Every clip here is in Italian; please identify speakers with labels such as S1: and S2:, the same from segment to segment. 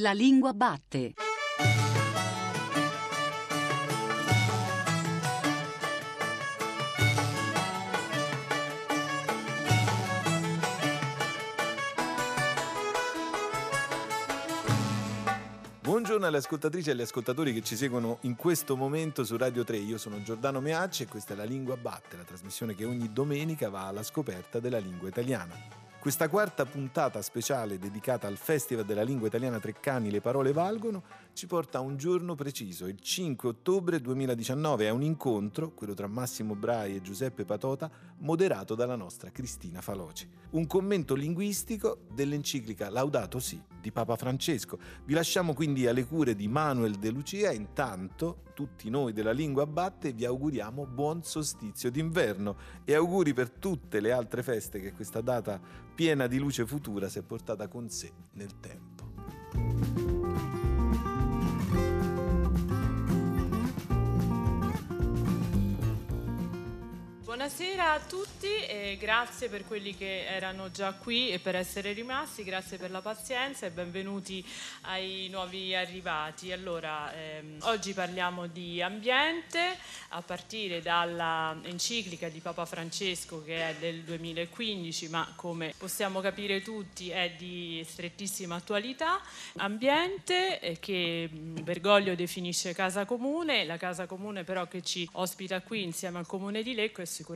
S1: La lingua batte.
S2: Buongiorno alle ascoltatrici e agli ascoltatori che ci seguono in questo momento su Radio 3. Io sono Giordano Meacci e questa è La Lingua Batte, la trasmissione che ogni domenica va alla scoperta della lingua italiana. Questa quarta puntata speciale dedicata al Festival della Lingua Italiana Treccani Le Parole Valgono ci porta a un giorno preciso, il 5 ottobre 2019, a un incontro, quello tra Massimo Brai e Giuseppe Patota, moderato dalla nostra Cristina Faloci. Un commento linguistico dell'enciclica Laudato Si di Papa Francesco. Vi lasciamo quindi alle cure di Manuel De Lucia. Intanto, tutti noi della Lingua Batte vi auguriamo buon solstizio d'inverno e auguri per tutte le altre feste che questa data piena di luce futura si è portata con sé nel tempo.
S3: Buonasera a tutti e grazie per quelli che erano già qui e per essere rimasti, grazie per la pazienza e benvenuti ai nuovi arrivati. Allora, ehm, oggi parliamo di ambiente a partire dalla enciclica di Papa Francesco che è del 2015 ma come possiamo capire tutti è di strettissima attualità. Ambiente eh, che Bergoglio definisce casa comune, la casa comune però che ci ospita qui insieme al comune di Lecco è sicuramente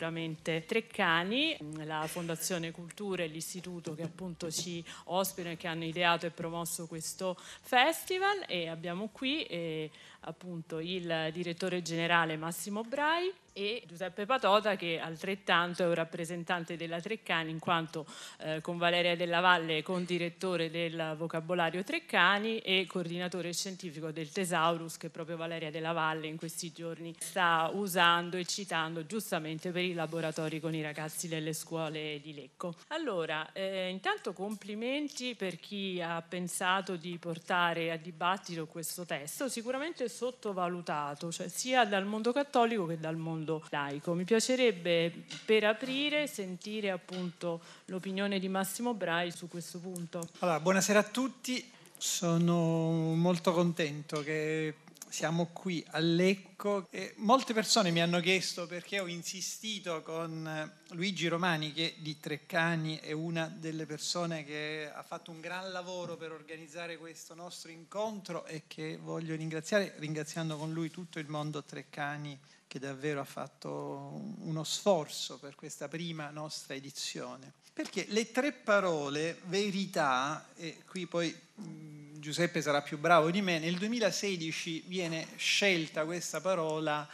S3: Treccani, la Fondazione Cultura e l'Istituto che appunto ci ospitano e che hanno ideato e promosso questo festival e abbiamo qui eh, appunto il direttore generale Massimo Brai e Giuseppe Patota che altrettanto è un rappresentante della Treccani in quanto eh, con Valeria Della Valle è condirettore del vocabolario Treccani e coordinatore scientifico del Tesaurus che proprio Valeria Della Valle in questi giorni sta usando e citando giustamente per i laboratori con i ragazzi delle scuole di Lecco. Allora, eh, intanto complimenti per chi ha pensato di portare a dibattito questo testo, sicuramente sottovalutato, cioè sia dal mondo cattolico che dal mondo mondo laico. Mi piacerebbe per aprire sentire appunto l'opinione di Massimo Brai su questo punto.
S4: Allora, buonasera a tutti, sono molto contento che siamo qui a Lecco e molte persone mi hanno chiesto perché ho insistito con Luigi Romani che di Treccani è una delle persone che ha fatto un gran lavoro per organizzare questo nostro incontro e che voglio ringraziare ringraziando con lui tutto il mondo Treccani che davvero ha fatto uno sforzo per questa prima nostra edizione. Perché le tre parole verità, e qui poi Giuseppe sarà più bravo di me, nel 2016 viene scelta questa parola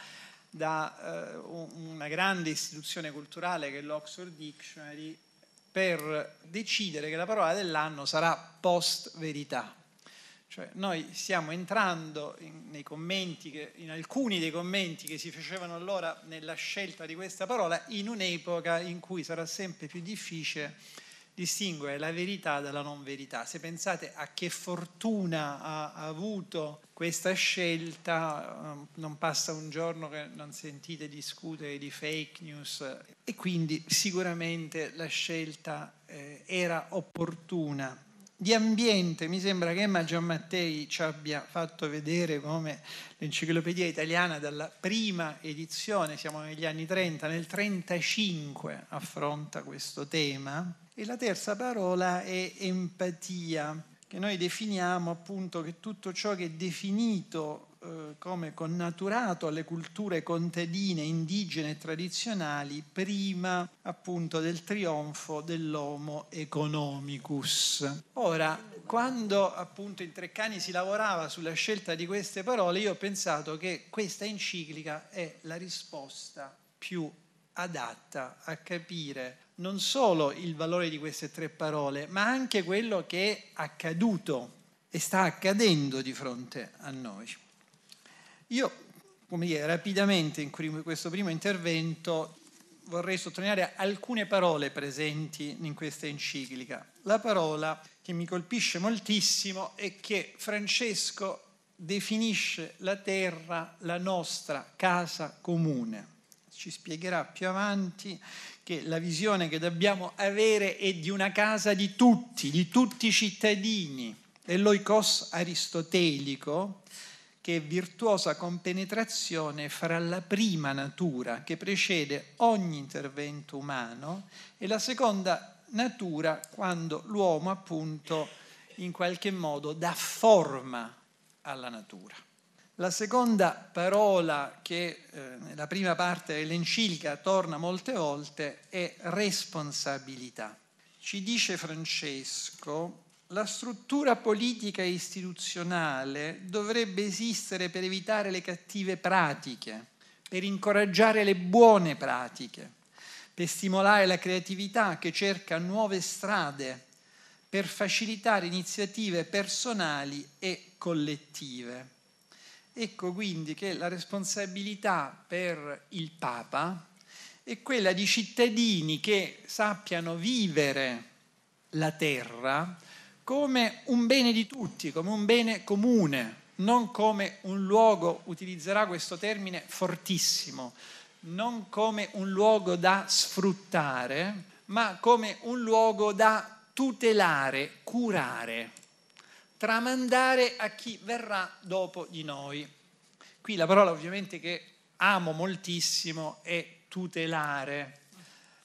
S4: da eh, una grande istituzione culturale che è l'Oxford Dictionary per decidere che la parola dell'anno sarà post verità. Cioè noi stiamo entrando in, nei commenti, che, in alcuni dei commenti che si facevano allora nella scelta di questa parola, in un'epoca in cui sarà sempre più difficile distinguere la verità dalla non verità. Se pensate a che fortuna ha, ha avuto questa scelta, um, non passa un giorno che non sentite discutere di fake news e quindi sicuramente la scelta eh, era opportuna di ambiente mi sembra che Emma Giammattei ci abbia fatto vedere come l'enciclopedia italiana dalla prima edizione, siamo negli anni 30, nel 35 affronta questo tema. E la terza parola è empatia, che noi definiamo appunto che tutto ciò che è definito eh, come connaturato alle culture contadine, indigene e tradizionali prima appunto del trionfo dell'homo economicus. Ora, quando appunto in Treccani si lavorava sulla scelta di queste parole, io ho pensato che questa enciclica è la risposta più adatta a capire non solo il valore di queste tre parole, ma anche quello che è accaduto e sta accadendo di fronte a noi. Io, come dire, rapidamente in questo primo intervento vorrei sottolineare alcune parole presenti in questa enciclica. La parola che mi colpisce moltissimo è che Francesco definisce la terra la nostra casa comune. Ci spiegherà più avanti che la visione che dobbiamo avere è di una casa di tutti, di tutti i cittadini, è l'oikos aristotelico, che è virtuosa compenetrazione fra la prima natura che precede ogni intervento umano e la seconda natura quando l'uomo appunto in qualche modo dà forma alla natura. La seconda parola che eh, nella prima parte dell'enciclica torna molte volte è responsabilità. Ci dice Francesco, la struttura politica e istituzionale dovrebbe esistere per evitare le cattive pratiche, per incoraggiare le buone pratiche, per stimolare la creatività che cerca nuove strade, per facilitare iniziative personali e collettive. Ecco quindi che la responsabilità per il Papa è quella di cittadini che sappiano vivere la terra come un bene di tutti, come un bene comune, non come un luogo, utilizzerà questo termine fortissimo, non come un luogo da sfruttare, ma come un luogo da tutelare, curare tramandare a chi verrà dopo di noi. Qui la parola ovviamente che amo moltissimo è tutelare.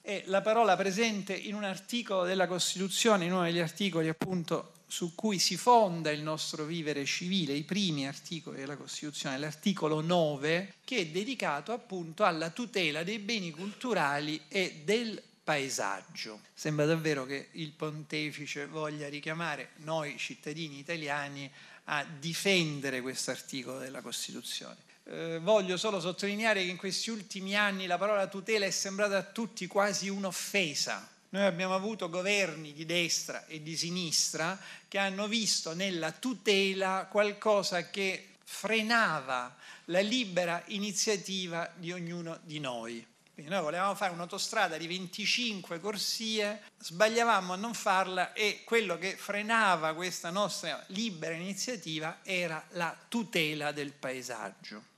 S4: È la parola presente in un articolo della Costituzione, in uno degli articoli appunto su cui si fonda il nostro vivere civile, i primi articoli della Costituzione, l'articolo 9, che è dedicato appunto alla tutela dei beni culturali e del paesaggio. Sembra davvero che il pontefice voglia richiamare noi cittadini italiani a difendere questo articolo della Costituzione. Eh, voglio solo sottolineare che in questi ultimi anni la parola tutela è sembrata a tutti quasi un'offesa. Noi abbiamo avuto governi di destra e di sinistra che hanno visto nella tutela qualcosa che frenava la libera iniziativa di ognuno di noi. Quindi noi volevamo fare un'autostrada di 25 corsie, sbagliavamo a non farla e quello che frenava questa nostra libera iniziativa era la tutela del paesaggio.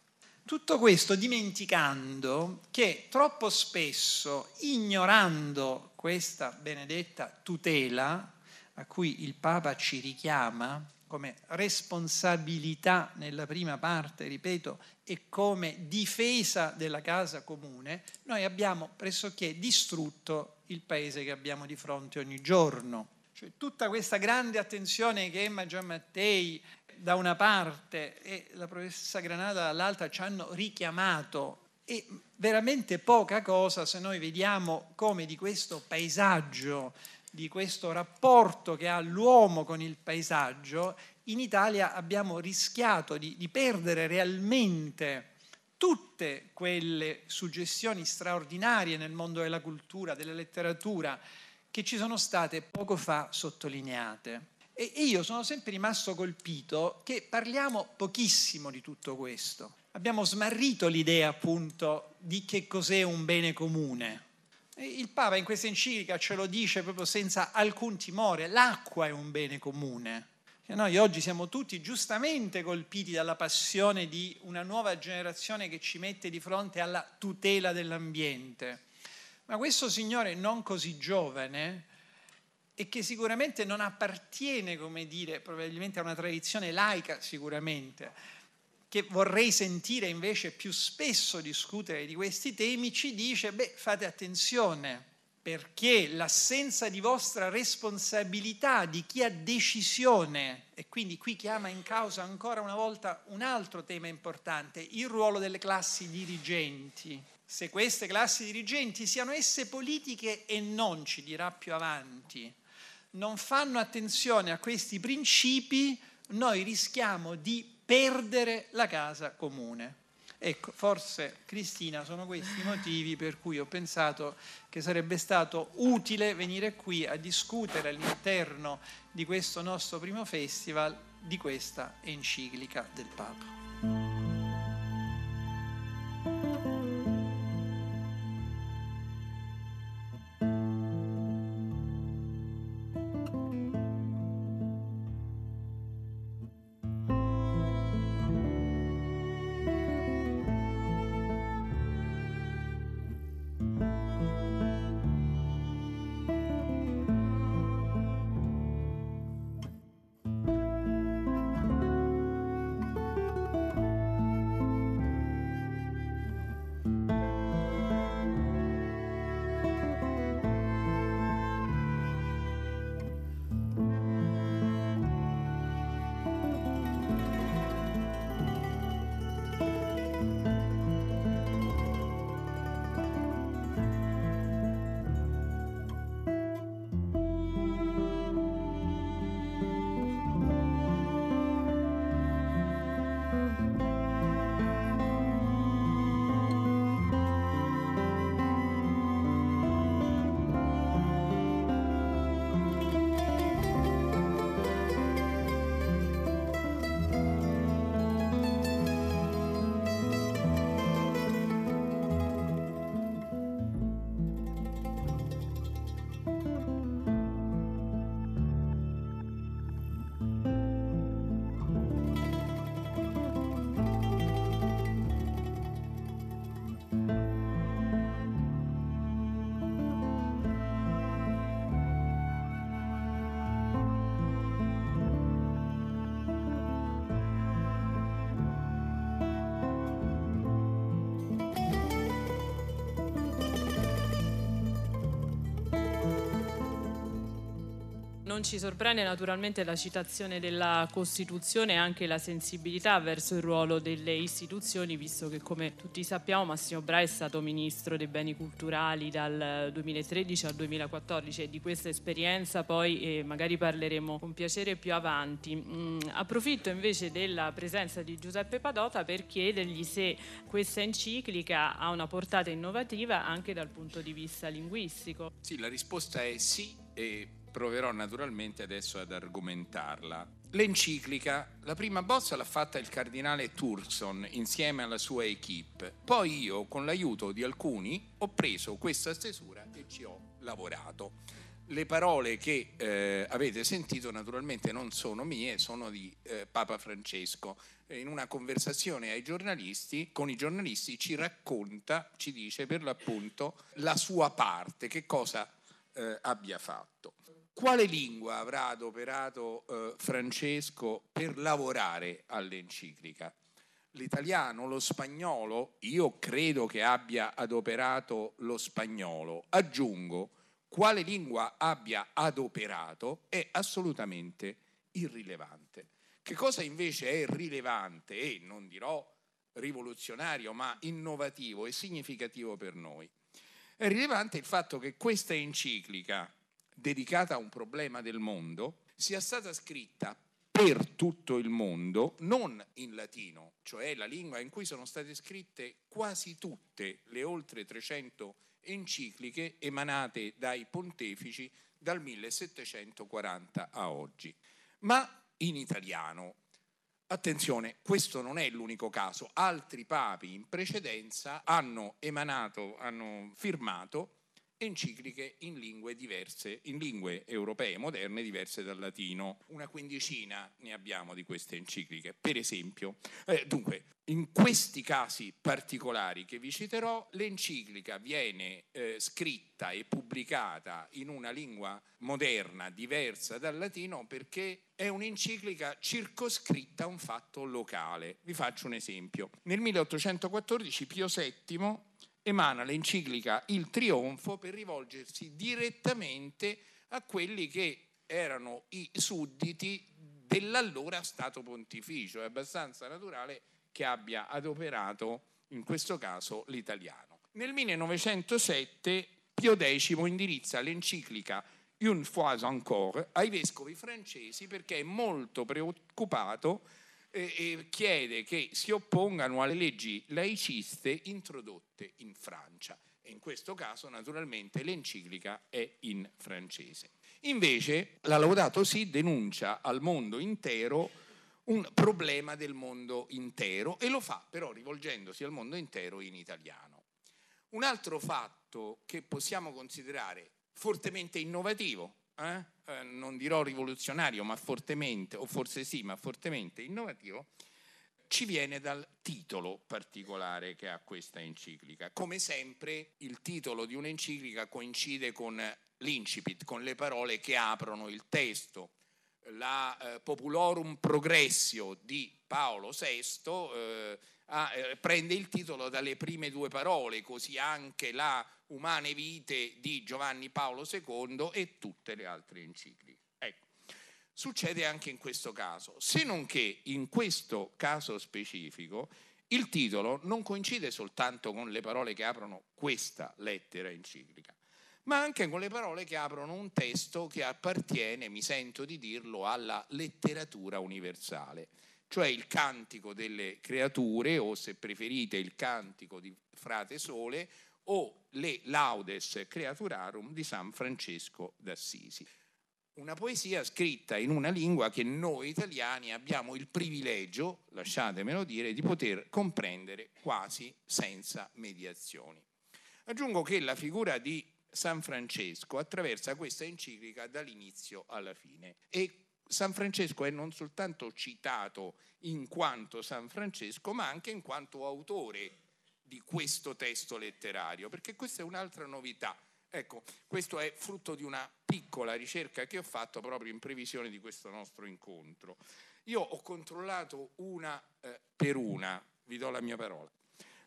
S4: Tutto questo dimenticando che troppo spesso, ignorando questa benedetta tutela a cui il Papa ci richiama, come responsabilità nella prima parte, ripeto, e come difesa della casa comune, noi abbiamo pressoché distrutto il paese che abbiamo di fronte ogni giorno. Cioè, tutta questa grande attenzione che Emma Giammattei da una parte e la professoressa Granata dall'altra ci hanno richiamato è veramente poca cosa se noi vediamo come di questo paesaggio di questo rapporto che ha l'uomo con il paesaggio, in Italia abbiamo rischiato di, di perdere realmente tutte quelle suggestioni straordinarie nel mondo della cultura, della letteratura, che ci sono state poco fa sottolineate. E io sono sempre rimasto colpito che parliamo pochissimo di tutto questo. Abbiamo smarrito l'idea appunto di che cos'è un bene comune. Il Papa in questa enciclica ce lo dice proprio senza alcun timore, l'acqua è un bene comune. Noi oggi siamo tutti giustamente colpiti dalla passione di una nuova generazione che ci mette di fronte alla tutela dell'ambiente. Ma questo signore non così giovane e che sicuramente non appartiene, come dire, probabilmente a una tradizione laica, sicuramente, che vorrei sentire invece più spesso discutere di questi temi, ci dice, beh, fate attenzione, perché l'assenza di vostra responsabilità, di chi ha decisione, e quindi qui chiama in causa ancora una volta un altro tema importante, il ruolo delle classi dirigenti. Se queste classi dirigenti, siano esse politiche e non, ci dirà più avanti, non fanno attenzione a questi principi, noi rischiamo di perdere la casa comune. Ecco, forse Cristina sono questi i motivi per cui ho pensato che sarebbe stato utile venire qui a discutere all'interno di questo nostro primo festival di questa enciclica del Papa.
S3: Non ci sorprende naturalmente la citazione della Costituzione e anche la sensibilità verso il ruolo delle istituzioni, visto che come tutti sappiamo Massimo Bra è stato ministro dei beni culturali dal 2013 al 2014 e di questa esperienza poi eh, magari parleremo con piacere più avanti. Mm, approfitto invece della presenza di Giuseppe Padota per chiedergli se questa enciclica ha una portata innovativa anche dal punto di vista linguistico.
S1: Sì, la risposta è sì e proverò naturalmente adesso ad argomentarla. L'enciclica, la prima bozza l'ha fatta il cardinale Turson insieme alla sua equip. Poi io, con l'aiuto di alcuni, ho preso questa stesura e ci ho lavorato. Le parole che eh, avete sentito naturalmente non sono mie, sono di eh, Papa Francesco. In una conversazione ai giornalisti, con i giornalisti ci racconta, ci dice per l'appunto la sua parte, che cosa eh, abbia fatto. Quale lingua avrà adoperato eh, Francesco per lavorare all'enciclica? L'italiano, lo spagnolo? Io credo che abbia adoperato lo spagnolo. Aggiungo, quale lingua abbia adoperato è assolutamente irrilevante. Che cosa invece è rilevante e non dirò rivoluzionario, ma innovativo e significativo per noi? È rilevante il fatto che questa enciclica dedicata a un problema del mondo sia stata scritta per tutto il mondo, non in latino, cioè la lingua in cui sono state scritte quasi tutte le oltre 300 encicliche emanate dai pontefici dal 1740 a oggi, ma in italiano. Attenzione, questo non è l'unico caso, altri papi in precedenza hanno emanato, hanno firmato encicliche in lingue diverse, in lingue europee moderne diverse dal latino. Una quindicina ne abbiamo di queste encicliche, per esempio. Eh, dunque, in questi casi particolari che vi citerò, l'enciclica viene eh, scritta e pubblicata in una lingua moderna diversa dal latino perché è un'enciclica circoscritta a un fatto locale. Vi faccio un esempio. Nel 1814 Pio VII emana l'enciclica Il Trionfo per rivolgersi direttamente a quelli che erano i sudditi dell'allora Stato Pontificio. È abbastanza naturale che abbia adoperato in questo caso l'italiano. Nel 1907 Pio X indirizza l'enciclica Une fois encore ai vescovi francesi perché è molto preoccupato e chiede che si oppongano alle leggi laiciste introdotte in Francia. E in questo caso naturalmente l'enciclica è in francese. Invece la Laudato Si denuncia al mondo intero un problema del mondo intero e lo fa però rivolgendosi al mondo intero in italiano. Un altro fatto che possiamo considerare fortemente innovativo eh? Eh, non dirò rivoluzionario, ma fortemente, o forse sì, ma fortemente innovativo, ci viene dal titolo particolare che ha questa enciclica. Come sempre il titolo di un'enciclica coincide con l'incipit, con le parole che aprono il testo. La eh, Populorum Progressio di Paolo VI eh, ah, eh, prende il titolo dalle prime due parole, così anche la Umane Vite di Giovanni Paolo II e tutte le altre encicliche. Ecco. Succede anche in questo caso, se non che in questo caso specifico il titolo non coincide soltanto con le parole che aprono questa lettera enciclica, ma anche con le parole che aprono un testo che appartiene, mi sento di dirlo, alla letteratura universale cioè il cantico delle creature o se preferite il cantico di Frate Sole o le Laudes Creaturarum di San Francesco d'Assisi. Una poesia scritta in una lingua che noi italiani abbiamo il privilegio, lasciatemelo dire, di poter comprendere quasi senza mediazioni. Aggiungo che la figura di San Francesco attraversa questa enciclica dall'inizio alla fine e San Francesco è non soltanto citato in quanto San Francesco, ma anche in quanto autore di questo testo letterario, perché questa è un'altra novità. Ecco, questo è frutto di una piccola ricerca che ho fatto proprio in previsione di questo nostro incontro. Io ho controllato una eh, per una, vi do la mia parola,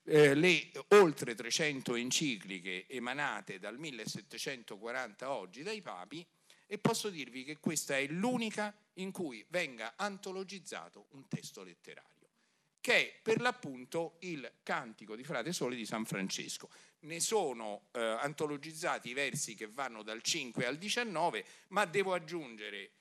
S1: eh, le oltre 300 encicliche emanate dal 1740 a oggi dai papi e posso dirvi che questa è l'unica in cui venga antologizzato un testo letterario, che è per l'appunto il Cantico di Frate Sole di San Francesco. Ne sono eh, antologizzati i versi che vanno dal 5 al 19, ma devo aggiungere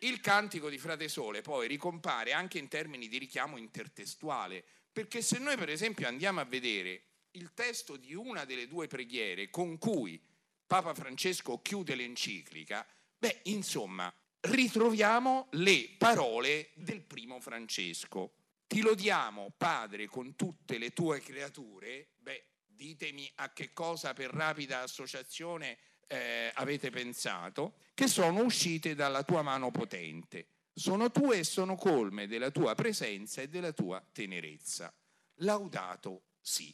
S1: il Cantico di Frate Sole poi ricompare anche in termini di richiamo intertestuale, perché se noi per esempio andiamo a vedere il testo di una delle due preghiere con cui Papa Francesco chiude l'enciclica, beh, insomma, ritroviamo le parole del primo Francesco. Ti lodiamo, Padre, con tutte le tue creature. Beh, ditemi a che cosa per rapida associazione eh, avete pensato, che sono uscite dalla tua mano potente. Sono tue e sono colme della tua presenza e della tua tenerezza. Laudato sì.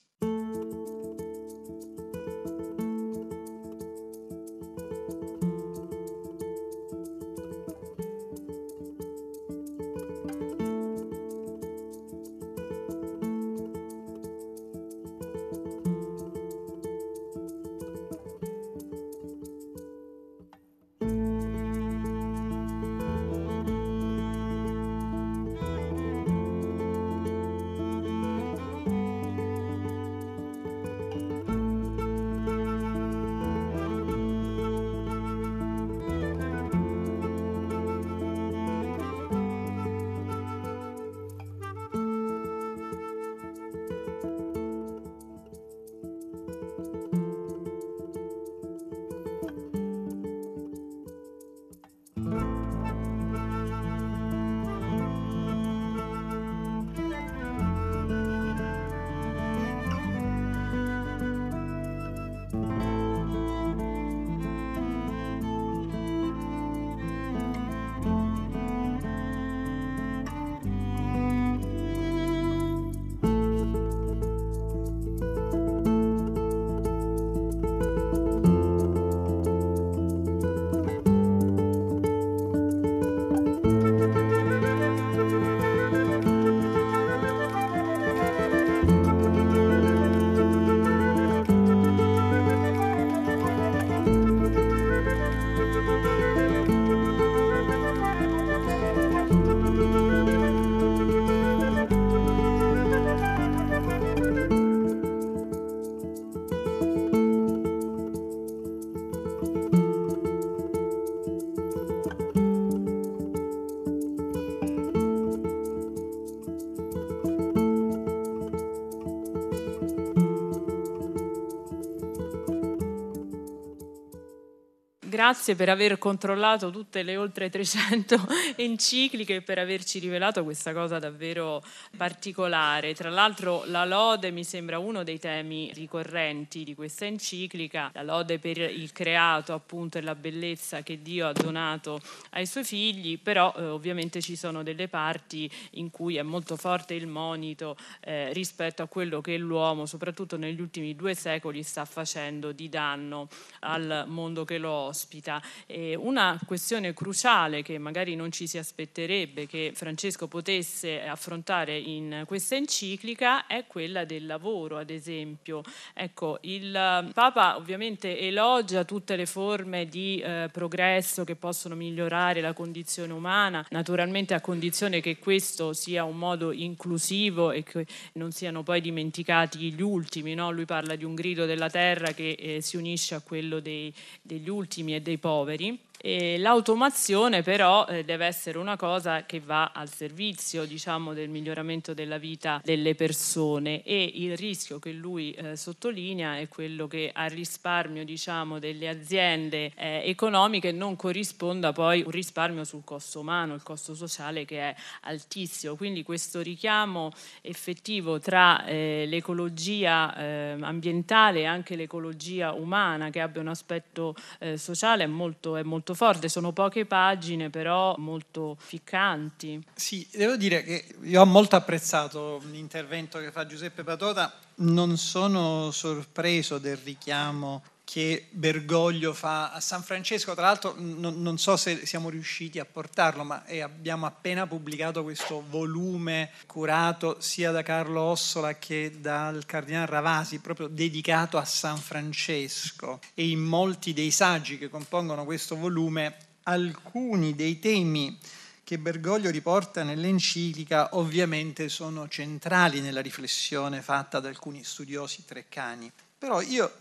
S3: Grazie per aver controllato tutte le oltre 300 encicliche e per averci rivelato questa cosa davvero particolare. Tra l'altro la lode mi sembra uno dei temi ricorrenti di questa enciclica, la lode per il creato appunto e la bellezza che Dio ha donato ai suoi figli, però eh, ovviamente ci sono delle parti in cui è molto forte il monito eh, rispetto a quello che l'uomo, soprattutto negli ultimi due secoli, sta facendo di danno al mondo che lo ospita ospita. E una questione cruciale che magari non ci si aspetterebbe che Francesco potesse affrontare in questa enciclica è quella del lavoro, ad esempio. Ecco, il Papa ovviamente elogia tutte le forme di eh, progresso che possono migliorare la condizione umana, naturalmente a condizione che questo sia un modo inclusivo e che non siano poi dimenticati gli ultimi. No? Lui parla di un grido della terra che eh, si unisce a quello dei, degli ultimi e dei poveri e l'automazione però eh, deve essere una cosa che va al servizio diciamo, del miglioramento della vita delle persone e il rischio che lui eh, sottolinea è quello che al risparmio diciamo, delle aziende eh, economiche non corrisponda poi un risparmio sul costo umano, il costo sociale che è altissimo. Quindi questo richiamo effettivo tra eh, l'ecologia eh, ambientale e anche l'ecologia umana che abbia un aspetto sociale è molto, è molto molto forte, sono poche pagine però molto ficcanti.
S4: Sì, devo dire che io ho molto apprezzato l'intervento che fa Giuseppe Patota, non sono sorpreso del richiamo che Bergoglio fa a San Francesco, tra l'altro non, non so se siamo riusciti a portarlo, ma abbiamo appena pubblicato questo volume curato sia da Carlo Ossola che dal Cardinale Ravasi, proprio dedicato a San Francesco e in molti dei saggi che compongono questo volume alcuni dei temi che Bergoglio riporta nell'enciclica ovviamente sono centrali nella riflessione fatta da alcuni studiosi treccani. Però io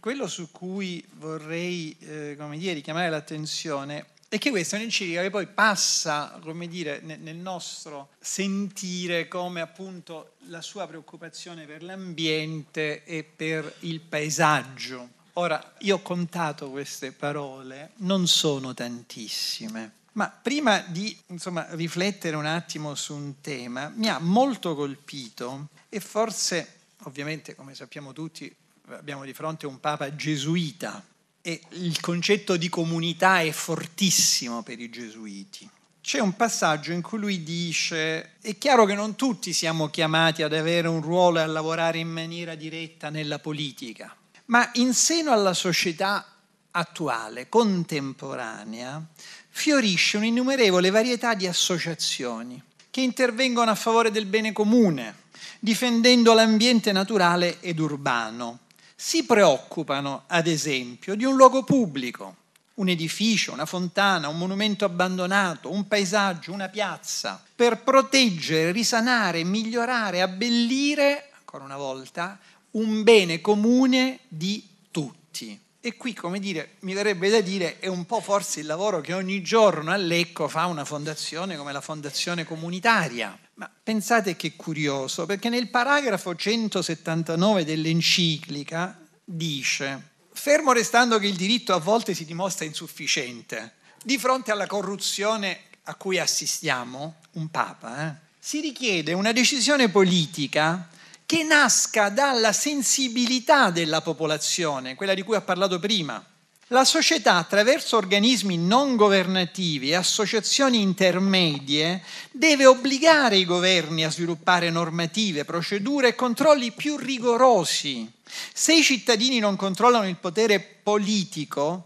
S4: quello su cui vorrei eh, dire, richiamare l'attenzione è che questa è un'enciclica che poi passa, come dire, nel nostro sentire come appunto la sua preoccupazione per l'ambiente e per il paesaggio. Ora, io ho contato queste parole, non sono tantissime, ma prima di insomma, riflettere un attimo su un tema, mi ha molto colpito e forse, ovviamente, come sappiamo tutti, abbiamo di fronte un papa gesuita, e il concetto di comunità è fortissimo per i gesuiti. C'è un passaggio in cui lui dice, è chiaro che non tutti siamo chiamati ad avere un ruolo e a lavorare in maniera diretta nella politica, ma in seno alla società attuale, contemporanea, fiorisce un'innumerevole varietà di associazioni che intervengono a favore del bene comune, difendendo l'ambiente naturale ed urbano si preoccupano, ad esempio, di un luogo pubblico, un edificio, una fontana, un monumento abbandonato, un paesaggio, una piazza, per proteggere, risanare, migliorare, abbellire, ancora una volta, un bene comune di tutti. E qui, come dire, mi verrebbe da dire, è un po' forse il lavoro che ogni giorno a Lecco fa una fondazione come la fondazione comunitaria, ma pensate che curioso, perché nel paragrafo 179 dell'enciclica dice, fermo restando che il diritto a volte si dimostra insufficiente, di fronte alla corruzione a cui assistiamo, un Papa, eh, si richiede una decisione politica che nasca dalla sensibilità della popolazione, quella di cui ho parlato prima, la società, attraverso organismi non governativi e associazioni intermedie, deve obbligare i governi a sviluppare normative, procedure e controlli più rigorosi. Se i cittadini non controllano il potere politico,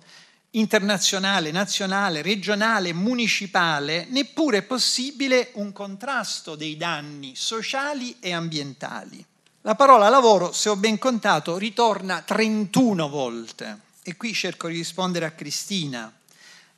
S4: internazionale, nazionale, regionale, municipale, neppure è possibile un contrasto dei danni sociali e ambientali. La parola lavoro, se ho ben contato, ritorna 31 volte. E qui cerco di rispondere a Cristina,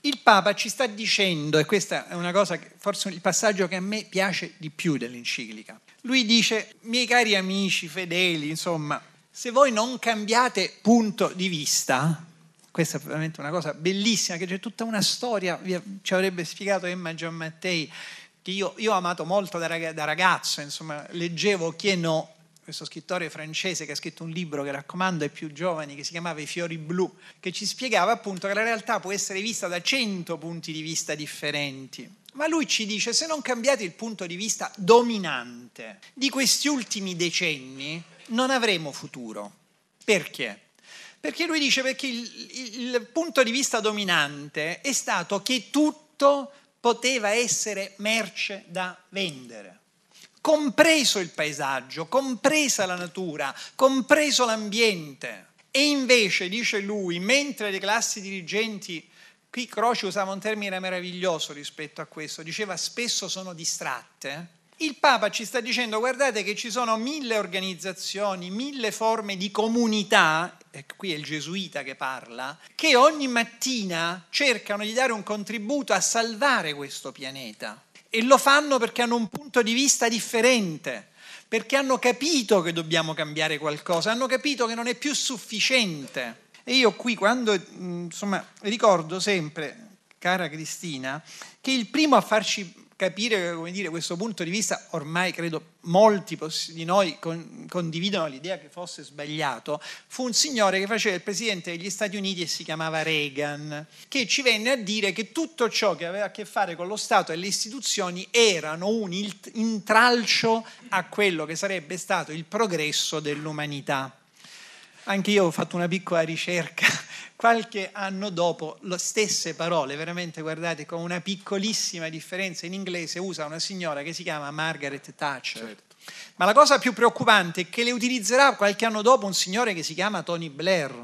S4: il Papa ci sta dicendo, e questa è una cosa, che, forse il passaggio che a me piace di più dell'enciclica, lui dice, miei cari amici fedeli, insomma, se voi non cambiate punto di vista, questa è veramente una cosa bellissima, che c'è tutta una storia, ci avrebbe spiegato Emma Gianmattei, che io, io ho amato molto da, ragazzo, insomma, leggevo Chi no, questo scrittore francese che ha scritto un libro che raccomando ai più giovani, che si chiamava I fiori blu, che ci spiegava appunto che la realtà può essere vista da cento punti di vista differenti. Ma lui ci dice, se non cambiate il punto di vista dominante di questi ultimi decenni, non avremo futuro. Perché? Perché lui dice perché il, il punto di vista dominante è stato che tutto poteva essere merce da vendere compreso il paesaggio, compresa la natura, compreso l'ambiente. E invece, dice lui, mentre le classi dirigenti, qui Croce usava un termine meraviglioso rispetto a questo, diceva spesso sono distratte, il Papa ci sta dicendo guardate che ci sono mille organizzazioni, mille forme di comunità, e qui è il gesuita che parla, che ogni mattina cercano di dare un contributo a salvare questo pianeta e lo fanno perché hanno un punto di vista differente, perché hanno capito che dobbiamo cambiare qualcosa, hanno capito che non è più sufficiente. E io qui quando, insomma, ricordo sempre, cara Cristina, che il primo a farci capire dire, questo punto di vista, ormai credo molti di noi con, condividono l'idea che fosse sbagliato, fu un signore che faceva il presidente degli Stati Uniti e si chiamava Reagan, che ci venne a dire che tutto ciò che aveva a che fare con lo Stato e le istituzioni erano un intralcio a quello che sarebbe stato il progresso dell'umanità. Anche io ho fatto una piccola ricerca qualche anno dopo, le stesse parole, veramente guardate, con una piccolissima differenza in inglese, usa una signora che si chiama Margaret Thatcher. Certo. Ma la cosa più preoccupante è che le utilizzerà qualche anno dopo un signore che si chiama Tony Blair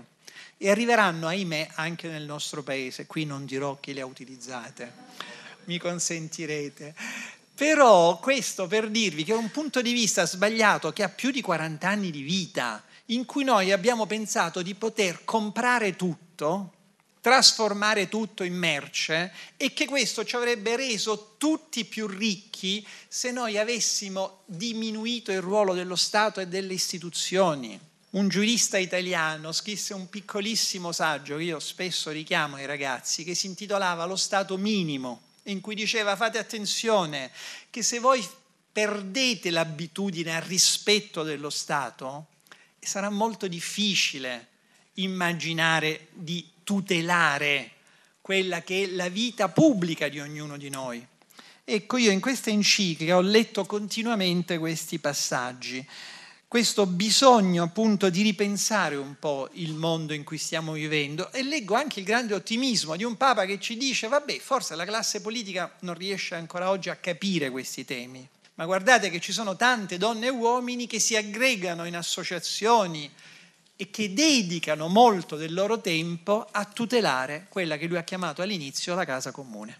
S4: e arriveranno, ahimè, anche nel nostro paese. Qui non dirò chi le ha utilizzate, mi consentirete. Però questo per dirvi che è un punto di vista sbagliato che ha più di 40 anni di vita in cui noi abbiamo pensato di poter comprare tutto trasformare tutto in merce e che questo ci avrebbe reso tutti più ricchi se noi avessimo diminuito il ruolo dello Stato e delle istituzioni. Un giurista italiano scrisse un piccolissimo saggio che io spesso richiamo ai ragazzi che si intitolava Lo Stato minimo, in cui diceva fate attenzione che se voi perdete l'abitudine al rispetto dello Stato, sarà molto difficile immaginare di tutelare quella che è la vita pubblica di ognuno di noi. Ecco, io in questa enciclica ho letto continuamente questi passaggi, questo bisogno appunto di ripensare un po' il mondo in cui stiamo vivendo. E leggo anche il grande ottimismo di un Papa che ci dice, vabbè, forse la classe politica non riesce ancora oggi a capire questi temi, ma guardate che ci sono tante donne e uomini che si aggregano in associazioni, e che dedicano molto del loro tempo a tutelare quella che lui ha chiamato all'inizio la casa comune.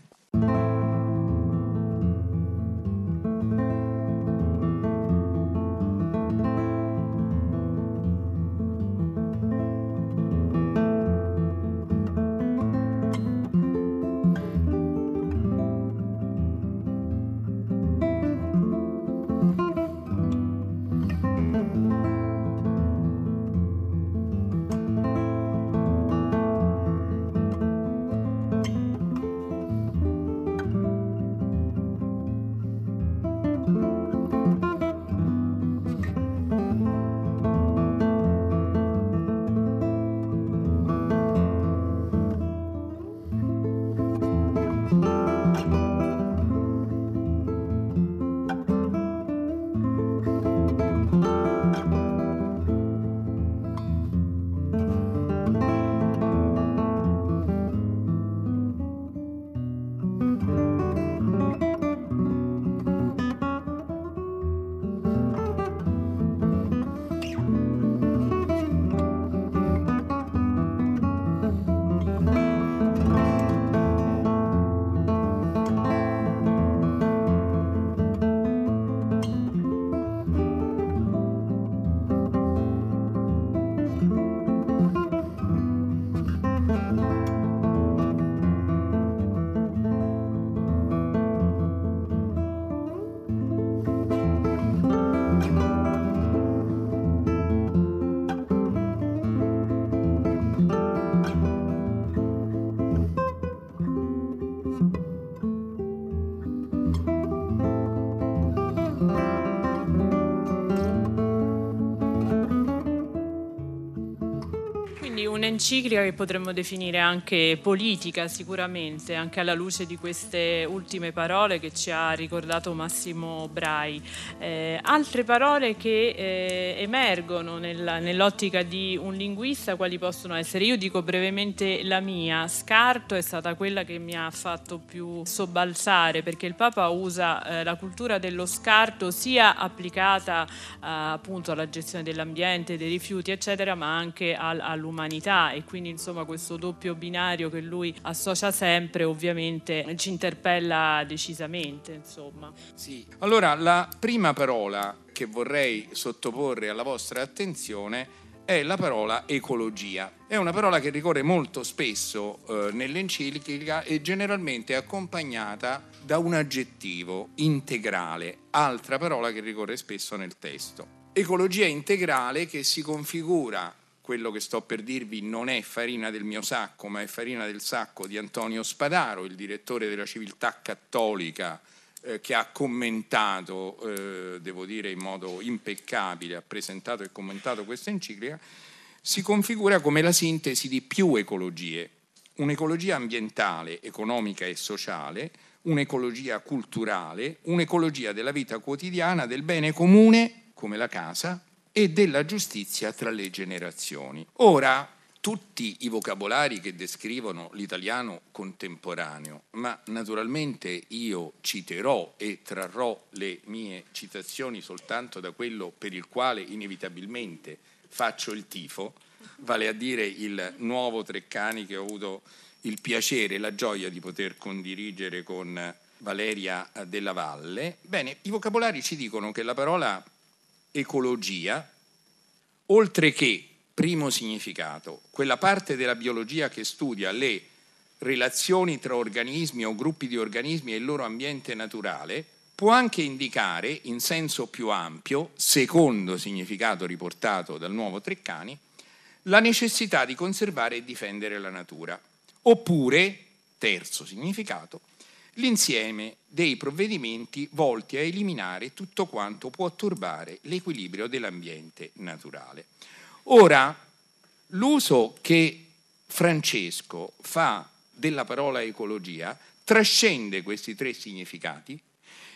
S3: Un'enciclica che potremmo definire anche politica sicuramente, anche alla luce di queste ultime parole che ci ha ricordato Massimo Brai. Eh, altre parole che eh, emergono nella, nell'ottica di un linguista, quali possono essere? Io dico brevemente la mia, scarto è stata quella che mi ha fatto più sobbalzare perché il Papa usa eh, la cultura dello scarto sia applicata eh, appunto alla gestione dell'ambiente, dei rifiuti eccetera, ma anche al, all'umanità e quindi insomma questo doppio binario che lui associa sempre ovviamente ci interpella decisamente insomma.
S1: Sì, allora la prima parola che vorrei sottoporre alla vostra attenzione è la parola ecologia. È una parola che ricorre molto spesso eh, nell'enciclica e generalmente accompagnata da un aggettivo integrale, altra parola che ricorre spesso nel testo. Ecologia integrale che si configura quello che sto per dirvi non è farina del mio sacco, ma è farina del sacco di Antonio Spadaro, il direttore della civiltà cattolica, eh, che ha commentato, eh, devo dire in modo impeccabile, ha presentato e commentato questa enciclica, si configura come la sintesi di più ecologie, un'ecologia ambientale, economica e sociale, un'ecologia culturale, un'ecologia della vita quotidiana, del bene comune, come la casa, e della giustizia tra le generazioni. Ora, tutti i vocabolari che descrivono l'italiano contemporaneo, ma naturalmente io citerò e trarrò le mie citazioni soltanto da quello per il quale inevitabilmente faccio il tifo, vale a dire il nuovo Treccani che ho avuto il piacere e la gioia di poter condirigere con Valeria della Valle. Bene, i vocabolari ci dicono che la parola ecologia, oltre che Primo significato, quella parte della biologia che studia le relazioni tra organismi o gruppi di organismi e il loro ambiente naturale può anche indicare in senso più ampio, secondo significato riportato dal nuovo Treccani, la necessità di conservare e difendere la natura. Oppure, terzo significato, l'insieme dei provvedimenti volti a eliminare tutto quanto può turbare l'equilibrio dell'ambiente naturale. Ora, l'uso che Francesco fa della parola ecologia trascende questi tre significati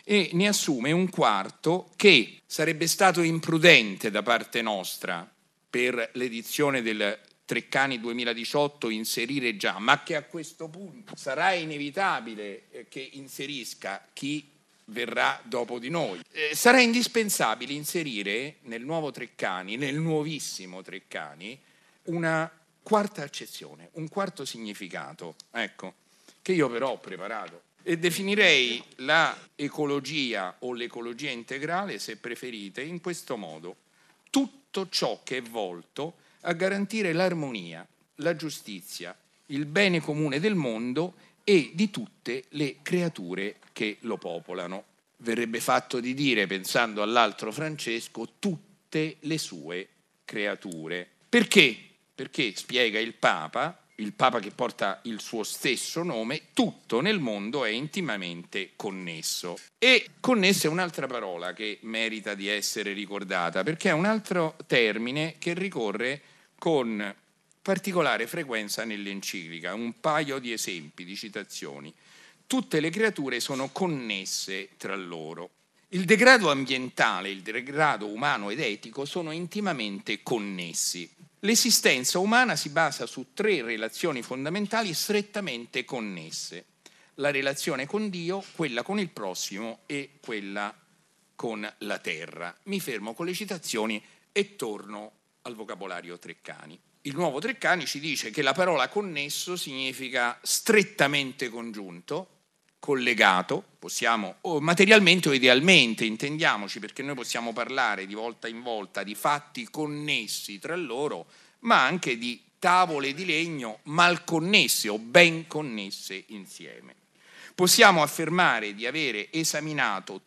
S1: e ne assume un quarto che sarebbe stato imprudente da parte nostra per l'edizione del Treccani 2018 inserire già, ma che a questo punto sarà inevitabile eh, che inserisca chi verrà dopo di noi. Eh, sarà indispensabile inserire nel nuovo Treccani, nel nuovissimo Treccani, una quarta accezione, un quarto significato, ecco, che io però ho preparato e definirei la ecologia o l'ecologia integrale, se preferite, in questo modo. Tutto ciò che è volto a garantire l'armonia, la giustizia, il bene comune del mondo e di tutte le creature che lo popolano. Verrebbe fatto di dire, pensando all'altro Francesco, tutte le sue creature. Perché? Perché, spiega il Papa, il Papa che porta il suo stesso nome, tutto nel mondo è intimamente connesso. E connesso è un'altra parola che merita di essere ricordata, perché è un altro termine che ricorre con particolare frequenza nell'enciclica. Un paio di esempi, di citazioni. Tutte le creature sono connesse tra loro. Il degrado ambientale, il degrado umano ed etico sono intimamente connessi. L'esistenza umana si basa su tre relazioni fondamentali strettamente connesse. La relazione con Dio, quella con il prossimo e quella con la terra. Mi fermo con le citazioni e torno al vocabolario Treccani. Il nuovo Treccani ci dice che la parola connesso significa strettamente congiunto, collegato, possiamo, o materialmente o idealmente, intendiamoci, perché noi possiamo parlare di volta in volta di fatti connessi tra loro, ma anche di tavole di legno mal connesse o ben connesse insieme. Possiamo affermare di avere esaminato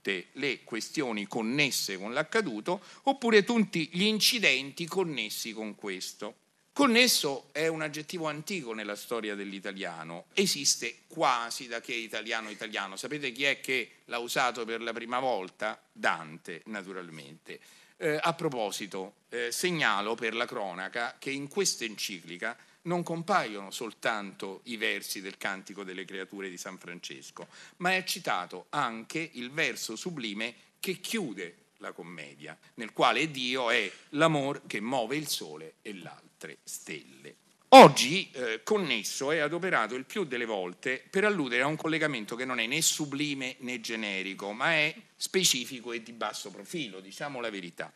S1: tutte le questioni connesse con l'accaduto oppure tutti gli incidenti connessi con questo. Connesso è un aggettivo antico nella storia dell'italiano, esiste quasi da che italiano italiano. Sapete chi è che l'ha usato per la prima volta? Dante, naturalmente. Eh, a proposito, eh, segnalo per la cronaca che in questa enciclica non compaiono soltanto i versi del Cantico delle Creature di San Francesco, ma è citato anche il verso sublime che chiude la commedia, nel quale Dio è l'amor che muove il sole e l'altro altre stelle. Oggi eh, connesso è adoperato il più delle volte per alludere a un collegamento che non è né sublime né generico, ma è specifico e di basso profilo, diciamo la verità.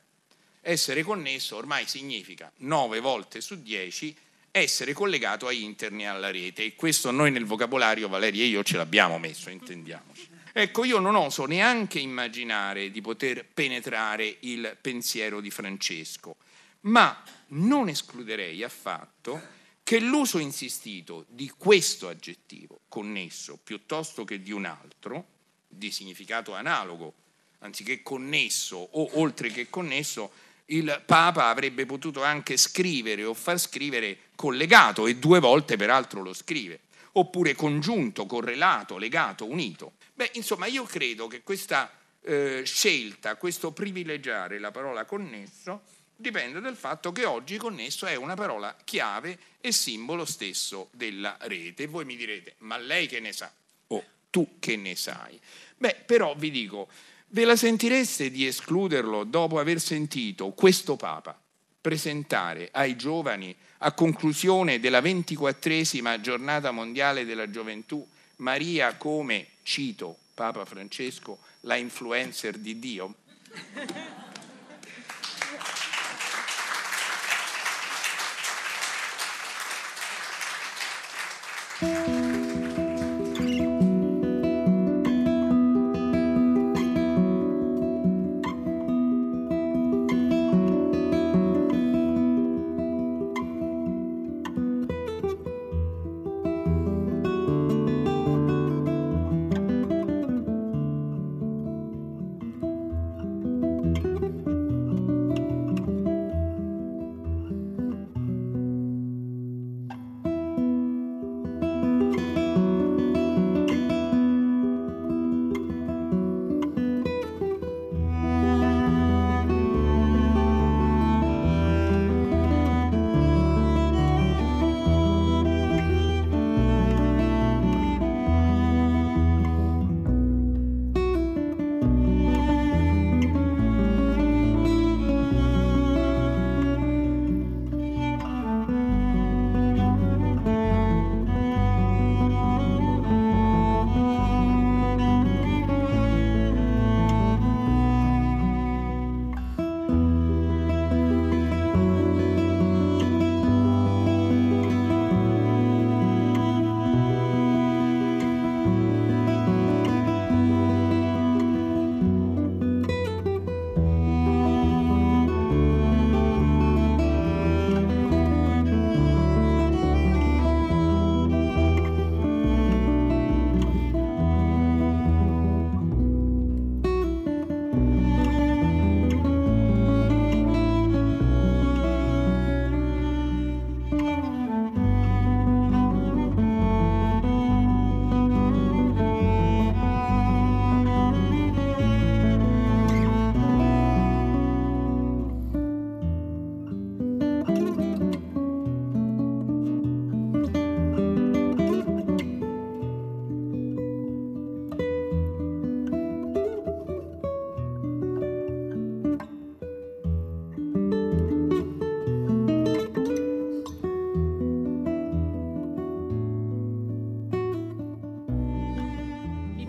S1: Essere connesso ormai significa nove volte su dieci essere collegato a internet e alla rete e questo noi nel vocabolario, Valeria e io ce l'abbiamo messo, intendiamoci. Ecco, io non oso neanche immaginare di poter penetrare il pensiero di Francesco, ma non escluderei affatto che l'uso insistito di questo aggettivo connesso piuttosto che di un altro, di significato analogo, anziché connesso o oltre che connesso, il Papa avrebbe potuto anche scrivere o far scrivere collegato e due volte peraltro lo scrive, oppure congiunto, correlato, legato, unito. Beh, insomma, io credo che questa eh, scelta, questo privilegiare la parola connesso, dipende dal fatto che oggi connesso è una parola chiave e simbolo stesso della rete. Voi mi direte, ma lei che ne sa? O oh, tu che ne sai? Beh, però vi dico, ve la sentireste di escluderlo dopo aver sentito questo Papa presentare ai giovani a conclusione della ventiquattresima giornata mondiale della gioventù Maria come, cito Papa Francesco, la influencer di Dio?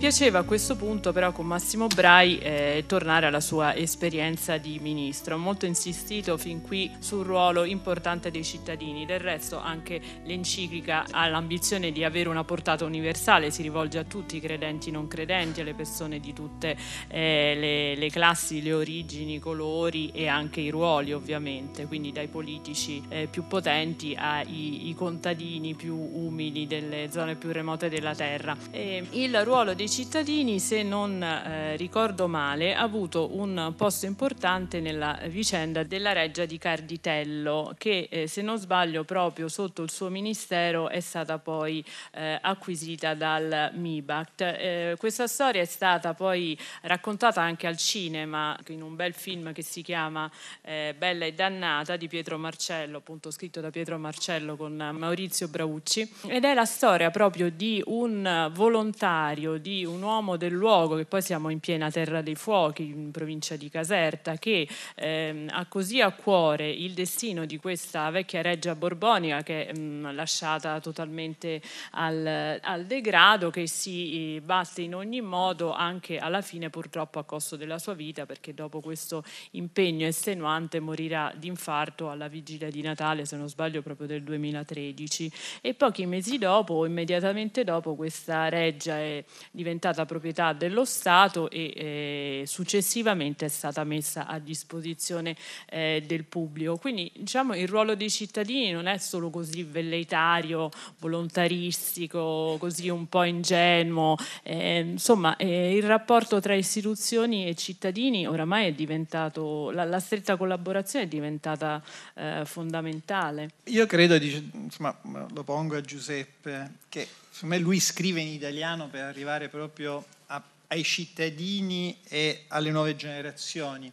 S3: Piaceva a questo punto però con Massimo Brai eh, tornare alla sua esperienza di ministro. Molto insistito fin qui sul ruolo importante dei cittadini. Del resto anche l'enciclica ha l'ambizione di avere una portata universale, si rivolge a tutti, credenti, non credenti, alle persone di tutte eh, le, le, classi, le origini, i colori e anche i ruoli ovviamente, quindi dai politici eh, più potenti ai contadini più umili delle zone più remote della terra. E il ruolo dei cittadini, se non eh, ricordo male, ha avuto un posto importante nella vicenda della reggia di Carditello, che eh, se non sbaglio proprio sotto il suo ministero è stata poi eh, acquisita dal MIBACT. Eh, questa storia è stata poi raccontata anche al cinema in un bel film che si chiama eh, Bella e Dannata di Pietro Marcello, appunto scritto da Pietro Marcello con Maurizio Braucci, ed è la storia proprio di un volontario, di un uomo del luogo, che poi siamo in piena terra dei fuochi, in provincia di Caserta, che ehm, ha così a cuore il destino di questa vecchia reggia borbonica che mh, lasciata totalmente al, al, degrado, che si batte in ogni modo, anche alla fine purtroppo a costo della sua vita, perché dopo questo impegno estenuante morirà di infarto alla vigilia di Natale, se non sbaglio proprio del 2013. E pochi mesi dopo, immediatamente dopo, questa reggia è diventata proprietà dello Stato e eh, successivamente è stata messa a disposizione eh, del pubblico. Quindi diciamo il ruolo dei cittadini non è solo così velleitario, volontaristico, così un po' ingenuo, eh, insomma il rapporto tra istituzioni e cittadini oramai è diventato, la, la stretta collaborazione è diventata eh, fondamentale.
S4: Io credo, insomma, lo pongo a Giuseppe, che Secondo me lui scrive in italiano per arrivare proprio a, ai cittadini e alle nuove generazioni.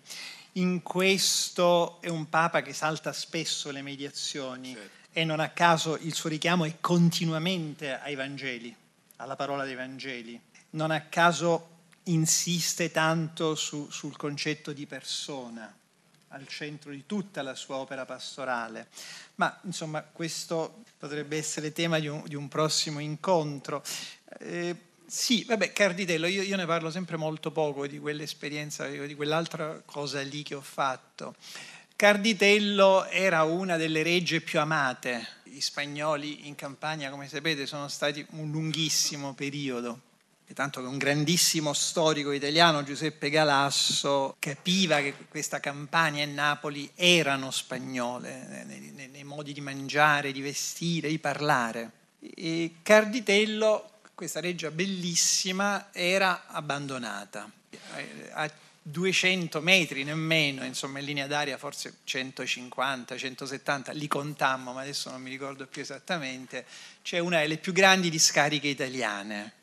S4: In questo è un Papa che salta spesso le mediazioni certo. e non a caso il suo richiamo è continuamente ai Vangeli, alla parola dei Vangeli. Non a caso insiste tanto su, sul concetto di persona al centro di tutta la sua opera pastorale. Ma insomma questo potrebbe essere tema di un, di un prossimo incontro. Eh, sì, vabbè, Carditello, io, io, ne parlo sempre molto poco di quell'esperienza, di quell'altra cosa lì che ho fatto. Carditello era una delle regge più amate. Gli spagnoli in Campania, come sapete, sono stati un lunghissimo periodo tanto che un grandissimo storico italiano, Giuseppe Galasso, capiva che questa Campania e Napoli erano spagnole nei, nei, nei modi di mangiare, di vestire, di parlare. E Carditello, questa reggia bellissima, era abbandonata. A 200 metri nemmeno, insomma in linea d'aria forse 150, 170, li contammo, ma adesso non mi ricordo più esattamente, c'è una delle più grandi discariche italiane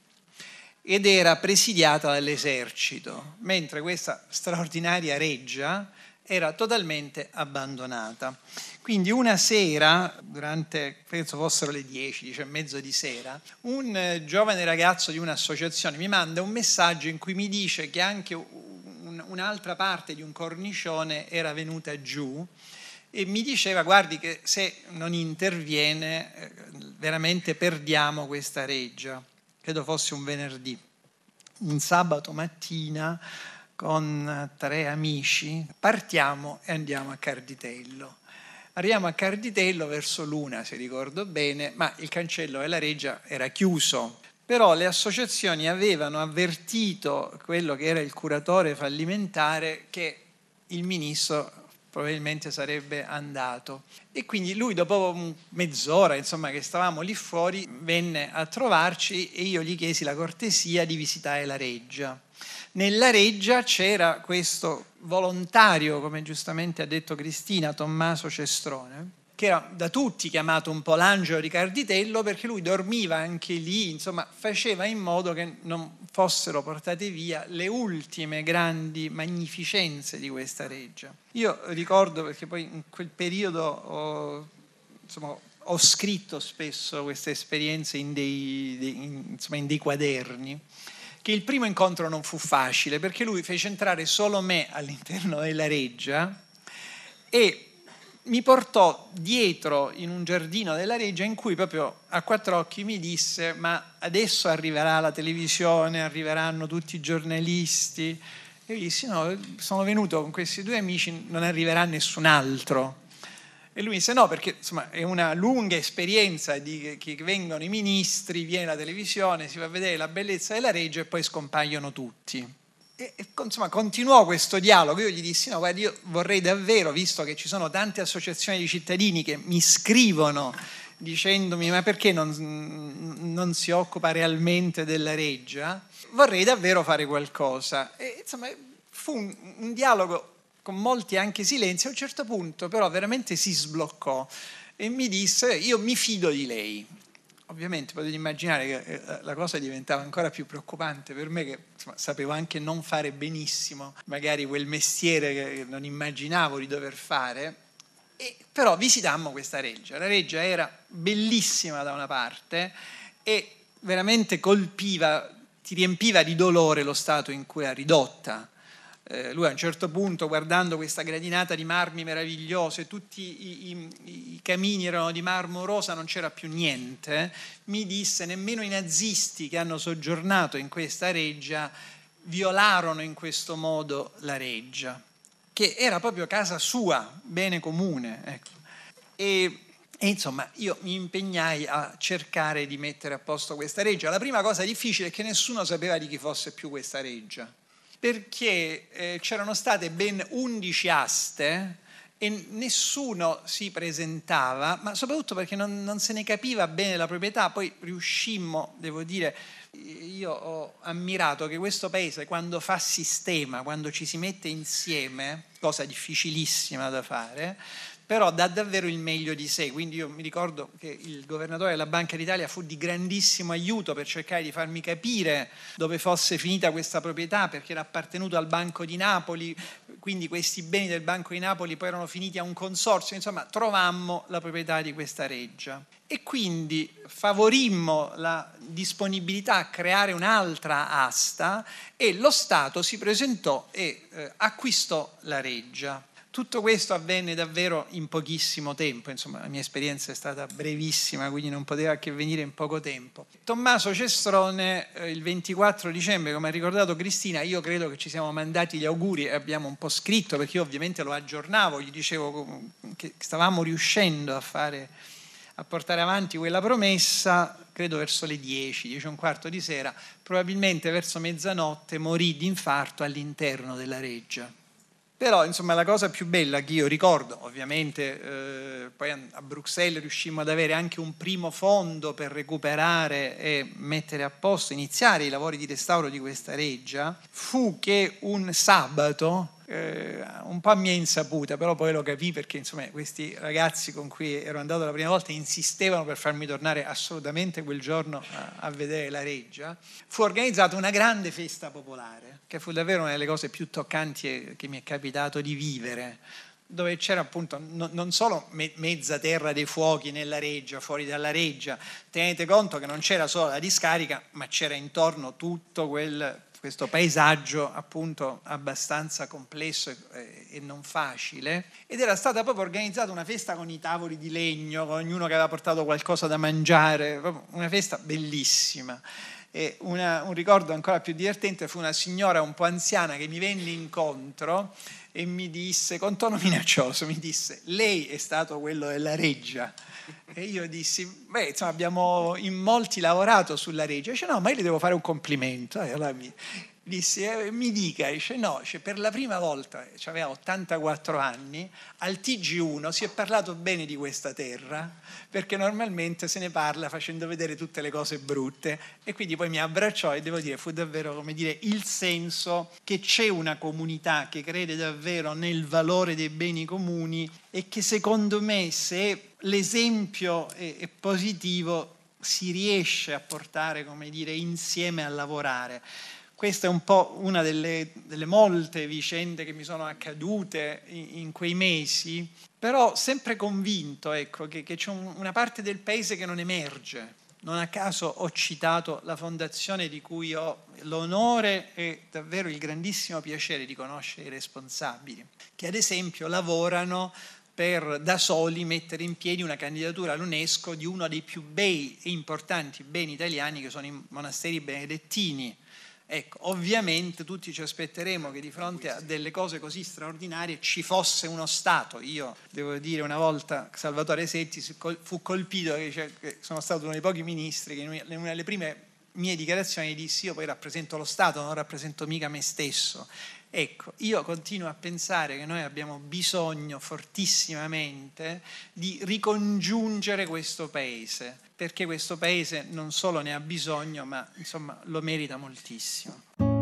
S4: ed era presidiata dall'esercito, mentre questa straordinaria reggia era totalmente abbandonata. Quindi una sera, durante, penso fossero le 10, 10 e mezzo di sera, un eh, giovane ragazzo di un'associazione mi manda un messaggio in cui mi dice che anche un, un'altra parte di un cornicione era venuta giù e mi diceva guardi che se non interviene eh, veramente perdiamo questa reggia credo fosse un venerdì, un sabato mattina con tre amici, partiamo e andiamo a Carditello. Arriviamo a Carditello verso l'una, se ricordo bene, ma il cancello della reggia era chiuso. Però le associazioni avevano avvertito quello che era il curatore fallimentare che il ministro probabilmente sarebbe andato. E quindi lui dopo mezz'ora, insomma, che stavamo lì fuori, venne a trovarci e io gli chiesi la cortesia di visitare la reggia. Nella reggia c'era questo volontario, come giustamente ha detto Cristina, Tommaso Cestrone, che era da tutti chiamato un po' l'angelo di Carditello perché lui dormiva anche lì, insomma faceva in modo che non fossero portate via le ultime grandi magnificenze di questa reggia. Io ricordo perché poi in quel periodo ho, insomma, ho scritto spesso queste esperienze in dei, dei, insomma, in dei quaderni che il primo incontro non fu facile perché lui fece entrare solo me all'interno della reggia e mi portò dietro in un giardino della Reggia in cui proprio a quattro occhi mi disse ma adesso arriverà la televisione, arriveranno tutti i giornalisti. E io dissi no, sono venuto con questi due amici, non arriverà nessun altro. E lui disse no, perché insomma è una lunga esperienza di che vengono i ministri, viene la televisione, si va a vedere la bellezza della Reggia e poi scompaiono tutti. E, insomma, continuò questo dialogo. Io gli dissi: No, guarda, io vorrei davvero, visto che ci sono tante associazioni di cittadini che mi scrivono dicendomi: Ma perché non, non si occupa realmente della reggia? Vorrei davvero fare qualcosa. E, insomma, fu un, un dialogo con molti anche silenzi. A un certo punto, però, veramente si sbloccò e mi disse: Io mi fido di lei ovviamente potete immaginare che eh, la cosa diventava ancora più preoccupante per me che insomma, sapevo anche non fare benissimo magari quel mestiere che non immaginavo di dover fare, e, però visitammo questa reggia. La reggia era bellissima da una parte e veramente colpiva, ti riempiva di dolore lo stato in cui era ridotta eh, lui a un certo punto, guardando questa gradinata di marmi meravigliose, tutti i, i, i, camini erano di marmo rosa, non c'era più niente, mi disse nemmeno i nazisti che hanno soggiornato in questa reggia violarono in questo modo la reggia, che era proprio casa sua, bene comune. Ecco. E, e insomma, io mi impegnai a cercare di mettere a posto questa reggia. La prima cosa difficile è che nessuno sapeva di chi fosse più questa reggia perché eh, c'erano state ben 11 aste e nessuno si presentava, ma soprattutto perché non, non, se ne capiva bene la proprietà. Poi riuscimmo, devo dire, io ho ammirato che questo paese quando fa sistema, quando ci si mette insieme, cosa difficilissima da fare, però dà davvero il meglio di sé. Quindi io mi ricordo che il governatore della Banca d'Italia fu di grandissimo aiuto per cercare di farmi capire dove fosse finita questa proprietà, perché era appartenuto al Banco di Napoli, quindi questi beni del Banco di Napoli poi erano finiti a un consorzio, insomma trovammo la proprietà di questa reggia. E quindi favorimmo la disponibilità a creare un'altra asta e lo Stato si presentò e eh, acquistò la reggia. Tutto questo avvenne davvero in pochissimo tempo, insomma la mia esperienza è stata brevissima, quindi non poteva che venire in poco tempo. Tommaso Cestrone eh, il 24 dicembre, come ha ricordato Cristina, io credo che ci siamo mandati gli auguri e abbiamo un po' scritto, perché io ovviamente lo aggiornavo, gli dicevo che stavamo riuscendo a, fare, a portare avanti quella promessa, credo verso le 10, 10 e un quarto di sera, probabilmente verso mezzanotte morì di infarto all'interno della reggia però insomma la cosa più bella che io ricordo, ovviamente eh, poi a Bruxelles riuscimmo ad avere anche un primo fondo per recuperare e mettere a posto, iniziare i lavori di restauro di questa reggia, fu che un sabato eh, un po' a mia insaputa, però poi lo capì perché insomma, questi ragazzi con cui ero andato la prima volta insistevano per farmi tornare assolutamente quel giorno a, a vedere la reggia. Fu organizzata una grande festa popolare, che fu davvero una delle cose più toccanti che mi è capitato di vivere dove c'era appunto non solo mezza terra dei fuochi nella reggia, fuori dalla reggia, tenete conto che non c'era solo la discarica, ma c'era intorno tutto quel questo paesaggio appunto abbastanza complesso e non facile ed era stata proprio organizzata una festa con i tavoli di legno, con ognuno che aveva portato qualcosa da mangiare, una festa bellissima. Una, un ricordo ancora più divertente fu una signora un po' anziana che mi venne incontro e mi disse, con tono minaccioso, mi disse, lei è stato quello della reggia. E io dissi, beh, insomma, abbiamo in molti lavorato sulla regia. Dice, no, ma io le devo fare un complimento. E allora mi, dissi, eh, mi dica, dice, no, dice, per la prima volta, cioè aveva 84 anni, al TG1 si è parlato bene di questa terra, perché normalmente se ne parla facendo vedere tutte le cose brutte. E quindi poi mi abbracciò e devo dire, fu davvero, come dire, il senso che c'è una comunità che crede davvero nel valore dei beni comuni e che secondo me se l'esempio è, è positivo, si riesce a portare, come dire, insieme a lavorare. Questa è un po' una delle, delle molte vicende che mi sono accadute in, in quei mesi, però sempre convinto ecco, che, che c'è un, una parte del paese che non emerge. Non a caso ho citato la fondazione di cui ho l'onore e davvero il grandissimo piacere di conoscere i responsabili, che ad esempio lavorano per da soli mettere in piedi una candidatura all'UNESCO di uno dei più bei e importanti beni italiani che sono i monasteri benedettini. Ecco, ovviamente tutti ci aspetteremo che di fronte a delle cose così straordinarie ci fosse uno Stato. Io devo dire una volta Salvatore Setti fu colpito che sono stato uno dei pochi ministri che in una delle prime mie dichiarazioni dissi io poi rappresento lo Stato, non rappresento mica me stesso. Ecco, io continuo a pensare che noi abbiamo bisogno fortissimamente di ricongiungere questo paese, perché questo paese non solo ne ha bisogno, ma insomma lo merita moltissimo.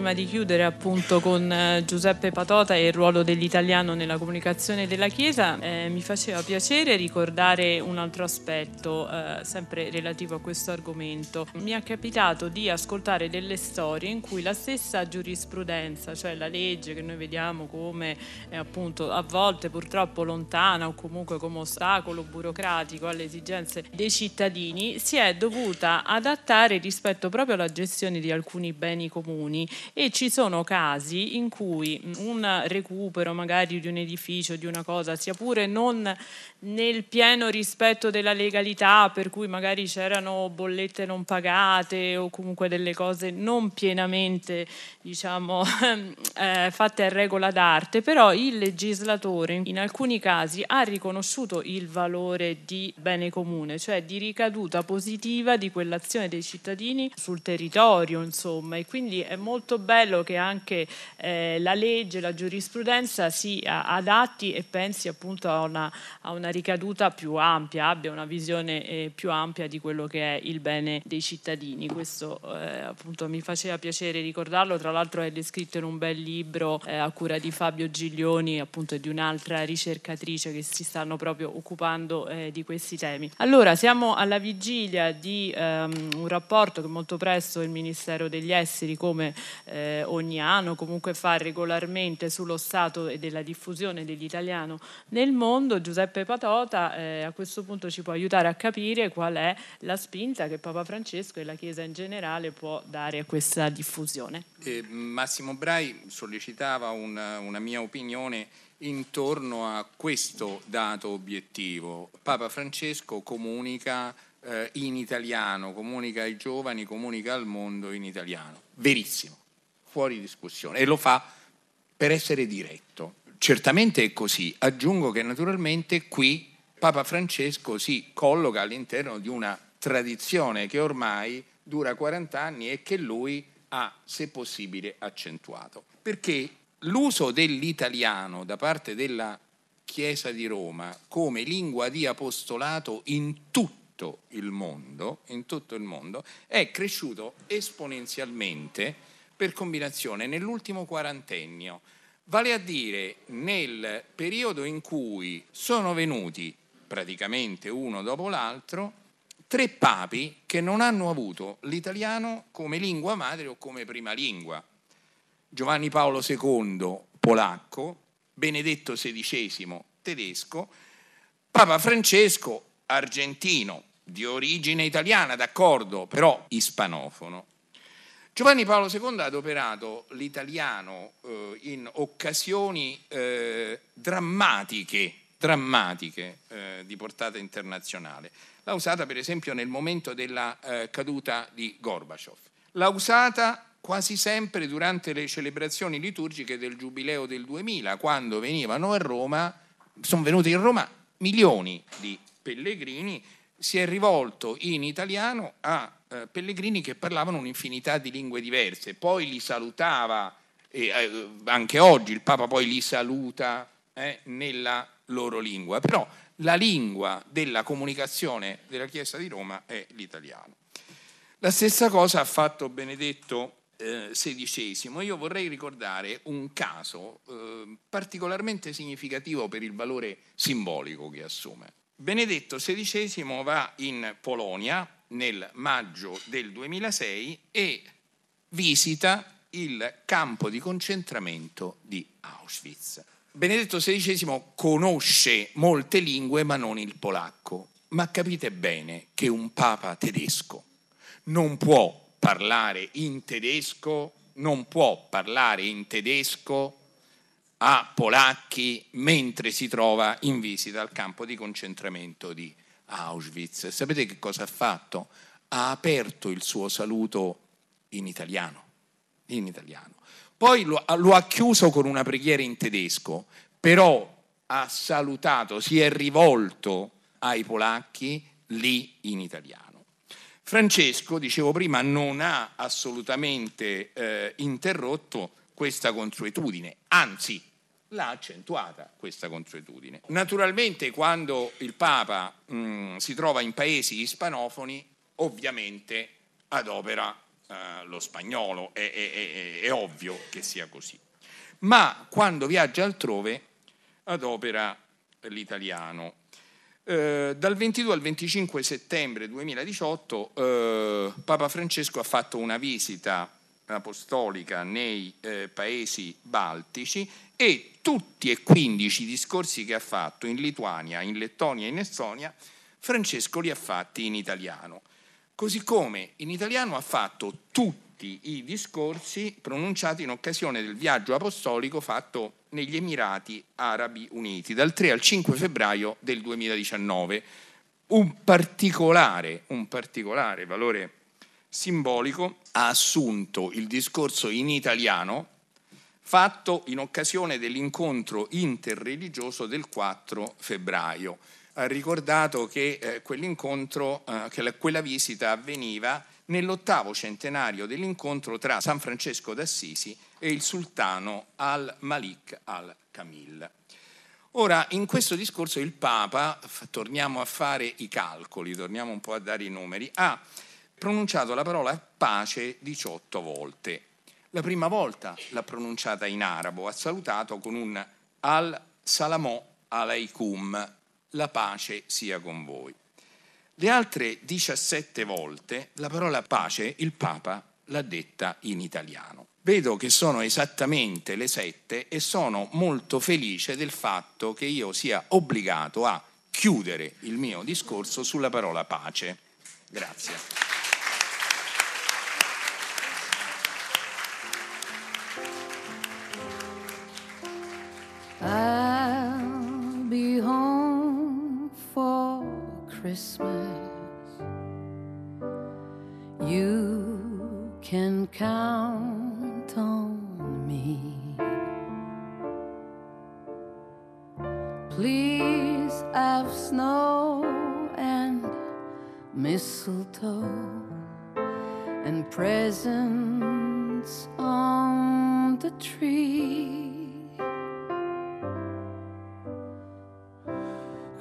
S3: Prima di chiudere appunto con eh, Giuseppe Patota e il ruolo dell'italiano nella comunicazione della Chiesa, eh, mi faceva piacere ricordare un altro aspetto eh, sempre relativo a questo argomento. Mi è capitato di ascoltare delle storie in cui la stessa giurisprudenza, cioè la legge che noi vediamo come eh, appunto a volte purtroppo lontana o comunque come ostacolo burocratico alle esigenze dei cittadini, si è dovuta adattare rispetto proprio alla gestione di alcuni beni comuni e ci sono casi in cui un recupero magari di un edificio, di una cosa, sia pure non nel pieno rispetto della legalità, per cui magari c'erano bollette non pagate o comunque delle cose non pienamente diciamo, eh, fatte a regola d'arte, però il legislatore in alcuni casi ha riconosciuto il valore di bene comune, cioè di ricaduta positiva di quell'azione dei cittadini sul territorio, insomma, e quindi è molto bello che anche eh, la legge, la giurisprudenza si adatti e pensi appunto a una, a una ricaduta più ampia, abbia una visione eh, più ampia di quello che è il bene dei cittadini. Questo eh, appunto mi faceva piacere ricordarlo, tra l'altro è descritto in un bel libro eh, a cura di Fabio Giglioni appunto di un'altra ricercatrice che si stanno proprio occupando eh, di questi temi. Allora siamo alla vigilia di ehm, un rapporto che molto presto il Ministero degli Esteri come eh, ogni anno comunque fa regolarmente sullo stato e della diffusione dell'italiano nel mondo. Giuseppe Patota eh, a questo punto ci può aiutare a capire qual è la spinta che Papa Francesco e la Chiesa in generale può dare a questa diffusione.
S1: Eh, Massimo Brai sollecitava una, una mia opinione intorno a questo dato obiettivo. Papa Francesco comunica eh, in italiano, comunica ai giovani, comunica al mondo in italiano. Verissimo, fuori discussione. E lo fa per essere diretto. Certamente è così. Aggiungo che naturalmente qui Papa Francesco si colloca all'interno di una tradizione che ormai dura 40 anni e che lui ha, se possibile, accentuato. Perché l'uso dell'italiano da parte della Chiesa di Roma come lingua di apostolato in tutto il mondo, tutto il mondo è cresciuto esponenzialmente per combinazione nell'ultimo quarantennio, vale a dire nel periodo in cui sono venuti praticamente uno dopo l'altro tre papi che non hanno avuto l'italiano come lingua madre o come prima lingua. Giovanni Paolo II, polacco, Benedetto XVI, tedesco, Papa Francesco, argentino, di origine italiana, d'accordo, però ispanofono. Giovanni Paolo II ha adoperato l'italiano eh, in occasioni eh, drammatiche, drammatiche eh, di portata internazionale. L'ha usata per esempio nel momento della eh, caduta di Gorbaciov. L'ha usata quasi sempre durante le celebrazioni liturgiche del Giubileo del 2000, quando venivano a Roma, sono venuti in Roma milioni di pellegrini, si è rivolto in italiano a eh, pellegrini che parlavano un'infinità di lingue diverse, poi li salutava, e, eh, anche oggi il Papa poi li saluta eh, nella loro lingua, però la lingua della comunicazione della Chiesa di Roma è l'italiano. La stessa cosa ha fatto Benedetto XVI, eh, io vorrei ricordare un caso eh, particolarmente significativo per il valore simbolico che assume. Benedetto XVI va in Polonia nel maggio del 2006 e visita il campo di concentramento di Auschwitz. Benedetto XVI conosce molte lingue ma non il polacco, ma capite bene che un papa tedesco non può parlare in tedesco, non può parlare in tedesco a polacchi mentre si trova in visita al campo di concentramento di Auschwitz. Sapete che cosa ha fatto? Ha aperto il suo saluto in italiano. In italiano. Poi lo, lo ha chiuso con una preghiera in tedesco, però ha salutato, si è rivolto ai polacchi lì in italiano. Francesco, dicevo prima, non ha assolutamente eh, interrotto questa consuetudine, anzi l'ha accentuata questa consuetudine. Naturalmente quando il Papa mh, mm, si trova in paesi ispanofoni, ovviamente adopera eh, lo spagnolo, è, è, è, è ovvio che sia così. Ma quando viaggia altrove adopera l'italiano eh, dal 22 al 25 settembre 2018 eh, Papa Francesco ha fatto una visita apostolica nei eh, paesi baltici e tutti e 15 i discorsi che ha fatto in Lituania, in Lettonia e in Estonia, Francesco li ha fatti in italiano. Così come in italiano ha fatto tutti i discorsi pronunciati in occasione del viaggio apostolico fatto negli Emirati Arabi Uniti dal 3 al 5 febbraio del 2019. Un particolare, un particolare valore simbolico ha assunto il discorso in italiano fatto in occasione dell'incontro interreligioso del 4 febbraio. ha ricordato che eh, quell'incontro, eh, che la, quella visita avveniva nell'ottavo centenario dell'incontro tra San Francesco d'Assisi e il sultano al-Malik al-Kamil. Ora, in questo discorso il Papa, torniamo a fare i calcoli, torniamo un po' a dare i numeri, ha pronunciato la parola pace 18 volte. La prima volta l'ha pronunciata in arabo, ha salutato con un al-salamò alaikum, la pace sia con voi. Le altre 17 volte la parola pace il Papa l'ha detta in italiano. Vedo che sono esattamente le sette e sono molto felice del fatto che io sia obbligato a chiudere il mio discorso sulla parola pace. Grazie. I'll be home for Christmas. You can count on me. Please have snow and mistletoe and presents on the tree.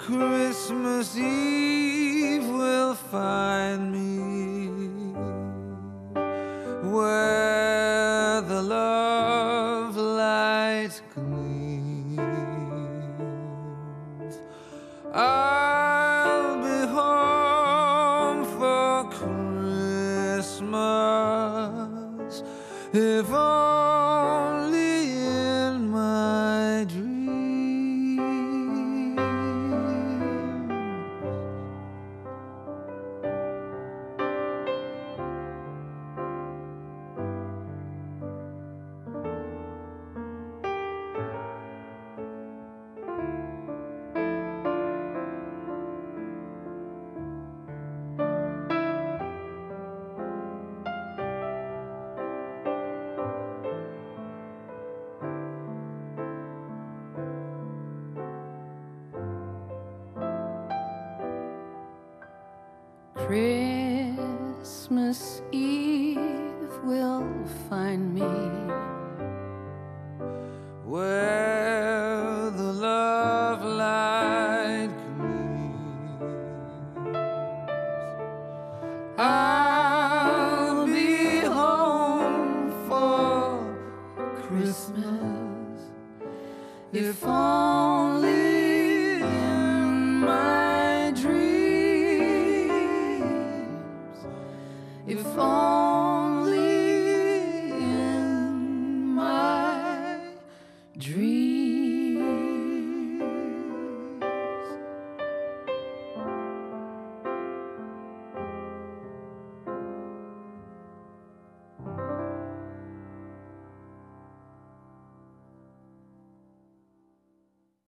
S1: Christmas Eve will find me